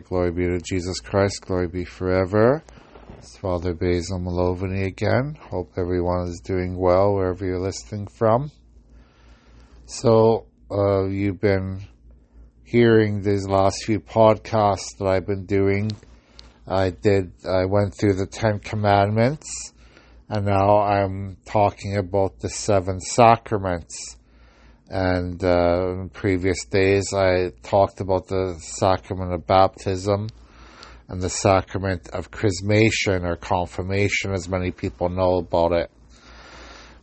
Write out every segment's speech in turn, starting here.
glory be to Jesus Christ, glory be forever. It's Father Basil Malovany again. Hope everyone is doing well wherever you're listening from. So, uh, you've been hearing these last few podcasts that I've been doing. I did, I went through the Ten Commandments, and now I'm talking about the seven sacraments. And uh, in previous days, I talked about the sacrament of baptism and the sacrament of chrismation or confirmation, as many people know about it.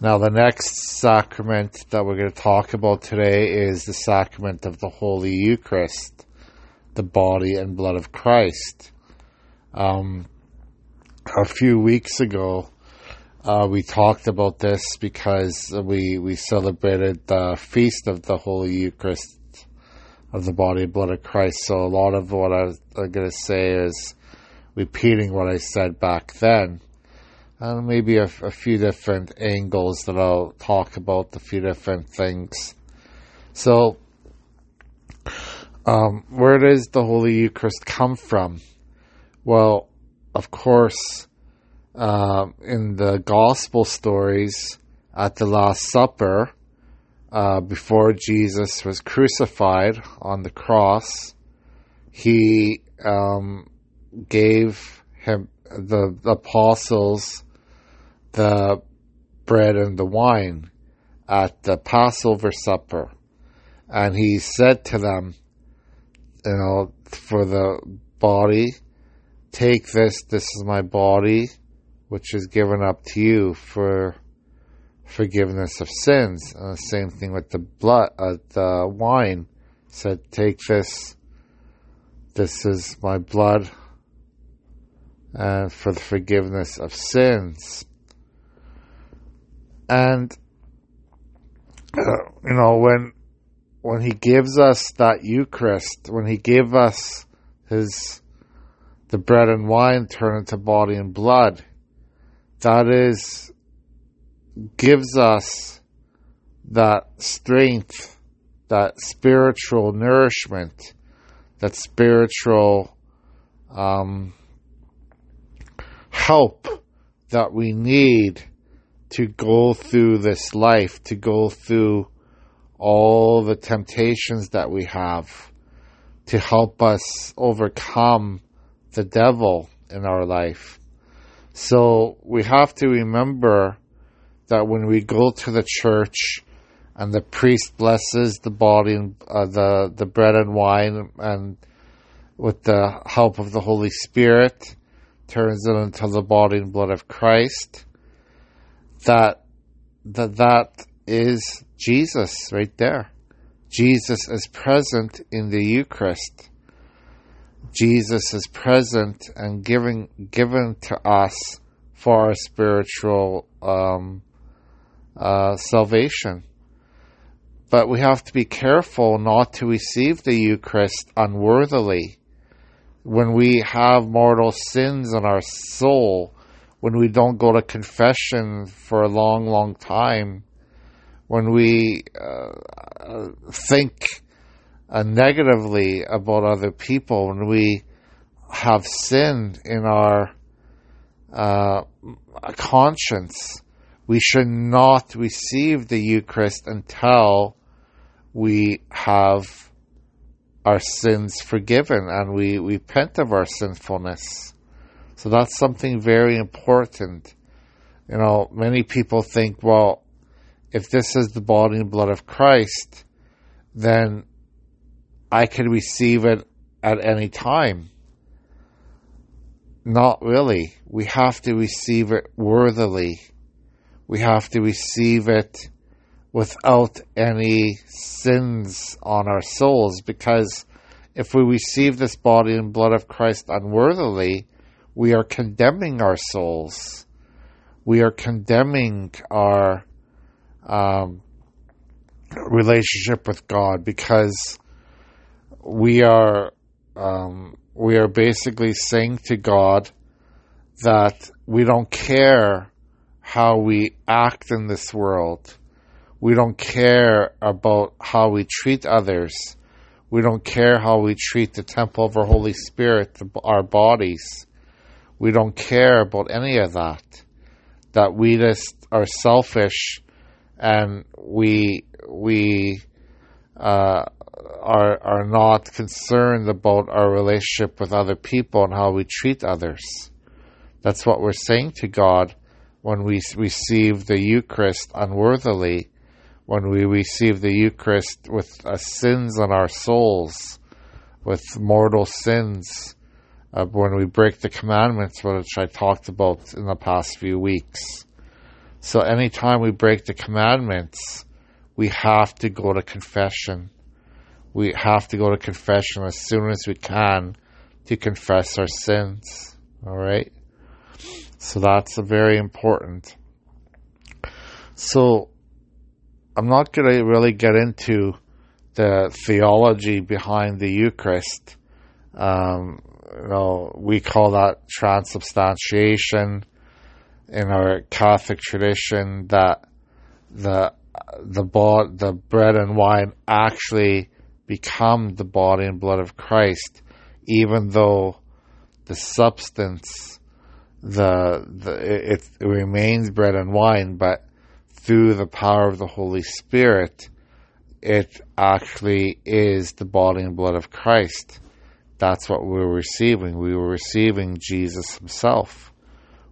Now, the next sacrament that we're going to talk about today is the sacrament of the Holy Eucharist, the body and blood of Christ. Um, a few weeks ago, uh, we talked about this because we we celebrated the feast of the Holy Eucharist of the body and blood of Christ. So a lot of what I was going to say is repeating what I said back then, and maybe a, a few different angles that I'll talk about, a few different things. So, um, where does the Holy Eucharist come from? Well, of course uh, in the gospel stories at the Last Supper, uh, before Jesus was crucified on the cross, he um, gave him the, the apostles the bread and the wine at the Passover supper, and he said to them, you know, for the body, take this. This is my body which is given up to you for forgiveness of sins. And the same thing with the blood, uh, the wine. Said, take this. This is my blood, and for the forgiveness of sins. And uh, you know when when he gives us that Eucharist, when he gave us his the bread and wine turn into body and blood that is gives us that strength, that spiritual nourishment, that spiritual um, help that we need to go through this life, to go through all the temptations that we have, to help us overcome the devil in our life. So we have to remember that when we go to the church and the priest blesses the body and uh, the the bread and wine and with the help of the Holy Spirit turns it into the body and blood of Christ that that that is Jesus right there. Jesus is present in the Eucharist. Jesus is present and giving given to us for our spiritual um, uh, salvation. But we have to be careful not to receive the Eucharist unworthily. When we have mortal sins in our soul, when we don't go to confession for a long, long time, when we uh, think uh, negatively about other people when we have sinned in our uh, conscience. We should not receive the Eucharist until we have our sins forgiven and we, we repent of our sinfulness. So that's something very important. You know, many people think, well, if this is the body and blood of Christ, then I can receive it at any time. Not really. We have to receive it worthily. We have to receive it without any sins on our souls because if we receive this body and blood of Christ unworthily, we are condemning our souls. We are condemning our um, relationship with God because we are um, we are basically saying to God that we don't care how we act in this world. We don't care about how we treat others. We don't care how we treat the temple of our Holy Spirit, our bodies. We don't care about any of that. That we just are selfish and we we uh, are are not concerned about our relationship with other people and how we treat others. That's what we're saying to God when we receive the Eucharist unworthily, when we receive the Eucharist with uh, sins on our souls, with mortal sins, uh, when we break the commandments, which I talked about in the past few weeks. So anytime we break the commandments, we have to go to confession. We have to go to confession as soon as we can to confess our sins. All right? So that's very important. So I'm not going to really get into the theology behind the Eucharist. Um, you know, we call that transubstantiation in our Catholic tradition that the the bod, the bread and wine actually become the body and blood of Christ, even though the substance, the the it, it remains bread and wine, but through the power of the Holy Spirit, it actually is the body and blood of Christ. That's what we were receiving. We were receiving Jesus Himself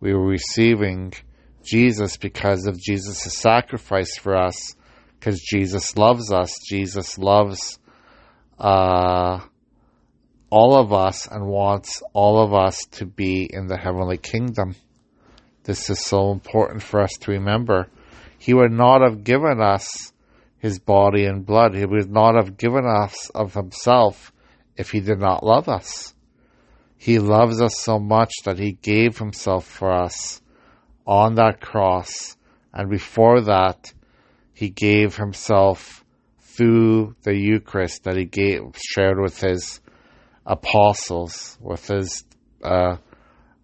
we were receiving Jesus because of Jesus' sacrifice for us, because Jesus loves us. Jesus loves uh, all of us and wants all of us to be in the heavenly kingdom. This is so important for us to remember. He would not have given us his body and blood. He would not have given us of himself if he did not love us. He loves us so much that He gave Himself for us on that cross. And before that, He gave Himself through the Eucharist that He gave, shared with His apostles, with His uh,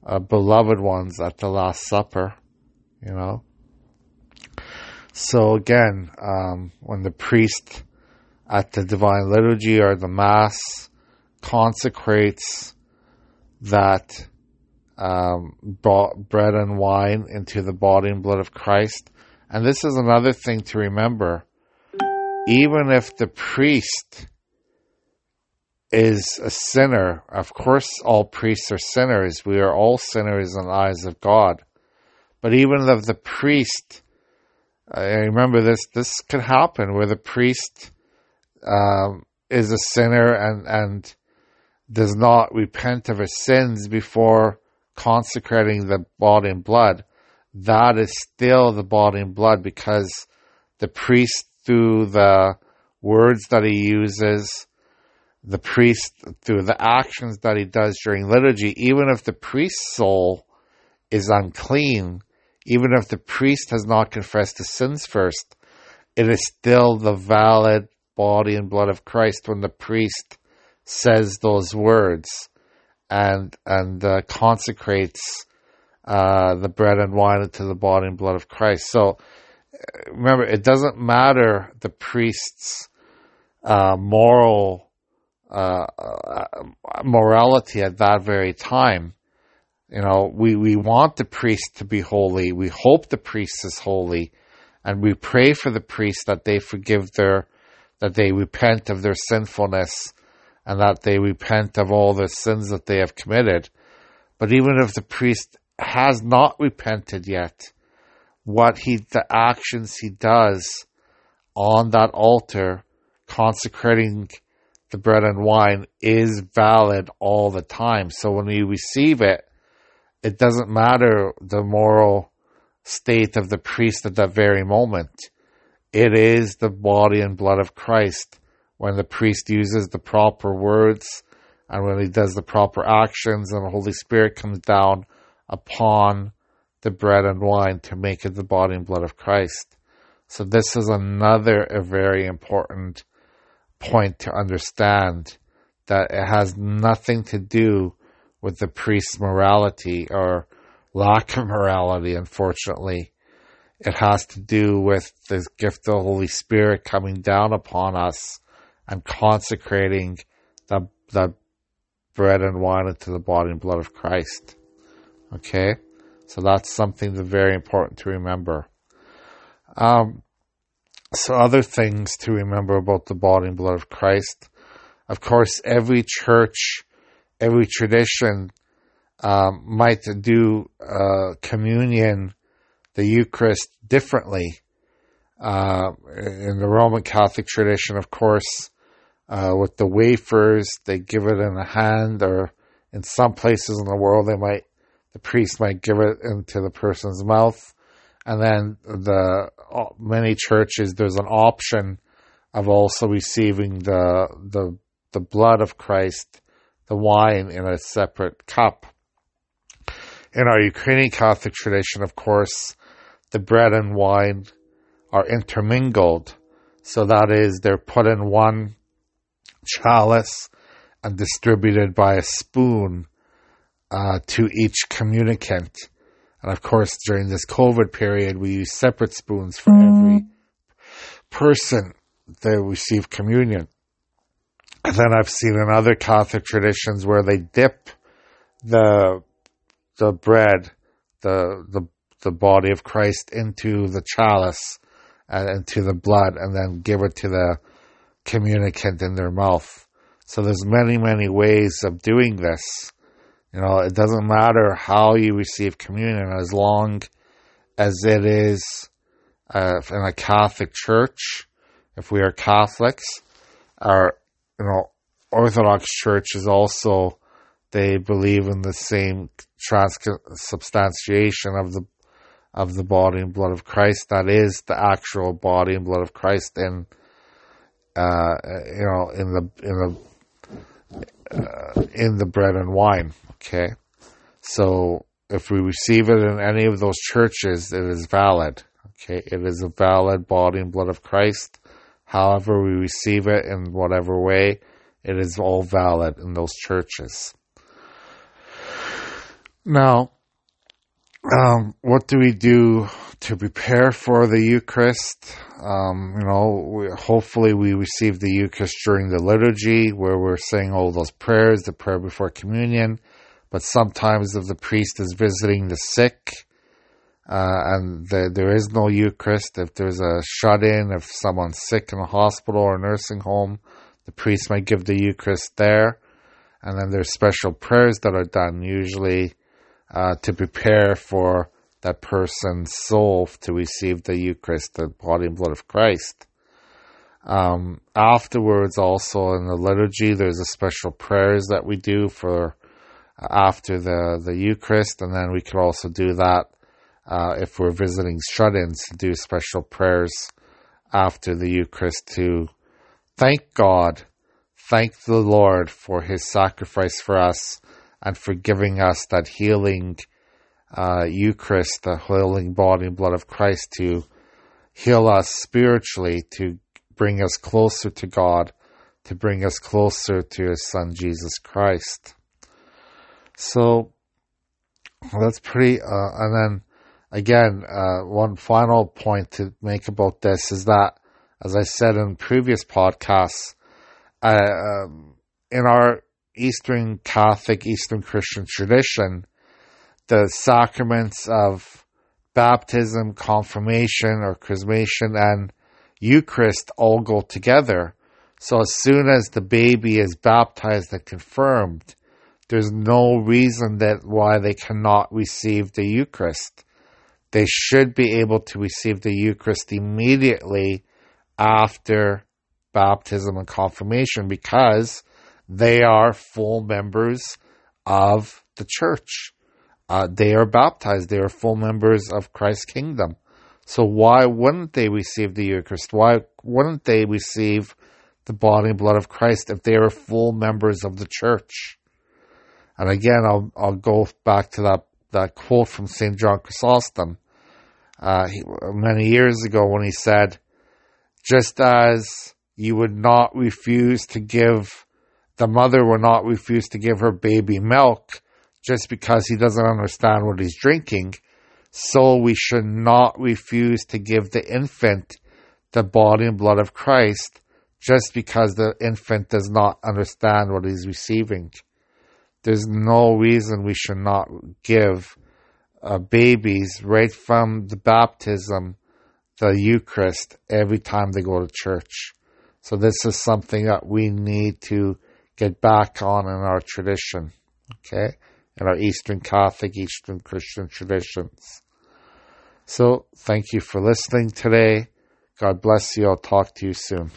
uh, beloved ones at the Last Supper, you know. So again, um, when the priest at the Divine Liturgy or the Mass consecrates that um, bread and wine into the body and blood of Christ. And this is another thing to remember. Even if the priest is a sinner, of course, all priests are sinners. We are all sinners in the eyes of God. But even if the priest, I remember this, this could happen where the priest um, is a sinner and, and does not repent of his sins before consecrating the body and blood, that is still the body and blood because the priest, through the words that he uses, the priest, through the actions that he does during liturgy, even if the priest's soul is unclean, even if the priest has not confessed his sins first, it is still the valid body and blood of Christ when the priest says those words and and uh, consecrates uh, the bread and wine into the body and blood of Christ. So remember, it doesn't matter the priest's uh, moral uh, uh, morality at that very time. You know, we, we want the priest to be holy. We hope the priest is holy, and we pray for the priest that they forgive their, that they repent of their sinfulness and that they repent of all the sins that they have committed. But even if the priest has not repented yet, what he, the actions he does on that altar, consecrating the bread and wine is valid all the time. So when we receive it, it doesn't matter the moral state of the priest at that very moment. It is the body and blood of Christ when the priest uses the proper words and when he does the proper actions and the Holy Spirit comes down upon the bread and wine to make it the body and blood of Christ. So this is another a very important point to understand that it has nothing to do with the priest's morality or lack of morality, unfortunately. It has to do with the gift of the Holy Spirit coming down upon us and consecrating the, the bread and wine into the body and blood of Christ. Okay? So that's something that's very important to remember. Um, so other things to remember about the body and blood of Christ. Of course, every church, every tradition um, might do uh, communion, the Eucharist differently. Uh, in the Roman Catholic tradition, of course, uh, with the wafers, they give it in a hand, or in some places in the world, they might the priest might give it into the person's mouth, and then the uh, many churches there's an option of also receiving the the the blood of Christ, the wine in a separate cup. In our Ukrainian Catholic tradition, of course, the bread and wine are intermingled. So that is, they're put in one chalice and distributed by a spoon uh, to each communicant. And of course, during this COVID period, we use separate spoons for every person that receive communion. And then I've seen in other Catholic traditions where they dip the the bread, the the the body of Christ into the chalice and into the blood, and then give it to the communicant in their mouth. So there's many many ways of doing this. You know, it doesn't matter how you receive communion as long as it is uh, in a Catholic church. If we are Catholics, our you know Orthodox Church is also they believe in the same transubstantiation of the of the body and blood of Christ. That is the actual body and blood of Christ in uh, you know in the in the uh, in the bread and wine. Okay, so if we receive it in any of those churches, it is valid. Okay, it is a valid body and blood of Christ. However, we receive it in whatever way, it is all valid in those churches. Now, um, what do we do to prepare for the Eucharist? Um, you know, we, hopefully we receive the Eucharist during the liturgy where we're saying all those prayers, the prayer before communion. But sometimes if the priest is visiting the sick, uh, and the, there is no Eucharist, if there's a shut in, if someone's sick in a hospital or a nursing home, the priest might give the Eucharist there. And then there's special prayers that are done, usually uh, to prepare for that person's soul to receive the Eucharist, the body and blood of Christ. Um, afterwards, also in the liturgy, there's a special prayers that we do for uh, after the, the Eucharist, and then we could also do that uh, if we're visiting shut-ins to do special prayers after the Eucharist to thank God, thank the Lord for His sacrifice for us and for giving us that healing uh, Eucharist, the healing body and blood of Christ to heal us spiritually, to bring us closer to God, to bring us closer to His Son Jesus Christ. So that's pretty. Uh, and then again, uh, one final point to make about this is that, as I said in previous podcasts, uh, um, in our Eastern Catholic, Eastern Christian tradition, the sacraments of baptism, confirmation, or chrismation, and Eucharist all go together. So as soon as the baby is baptized and confirmed, there's no reason that why they cannot receive the Eucharist. They should be able to receive the Eucharist immediately after baptism and confirmation because they are full members of the church. Uh, they are baptized. They are full members of Christ's kingdom. So why wouldn't they receive the Eucharist? Why wouldn't they receive the body and blood of Christ if they are full members of the church? And again, I'll I'll go back to that that quote from Saint John Chrysostom uh, many years ago when he said, "Just as you would not refuse to give the mother will not refuse to give her baby milk just because he doesn't understand what he's drinking. So we should not refuse to give the infant the body and blood of Christ just because the infant does not understand what he's receiving. There's no reason we should not give uh, babies right from the baptism, the Eucharist, every time they go to church. So this is something that we need to get back on in our tradition, okay, in our Eastern Catholic, Eastern Christian traditions. So thank you for listening today. God bless you. I'll talk to you soon.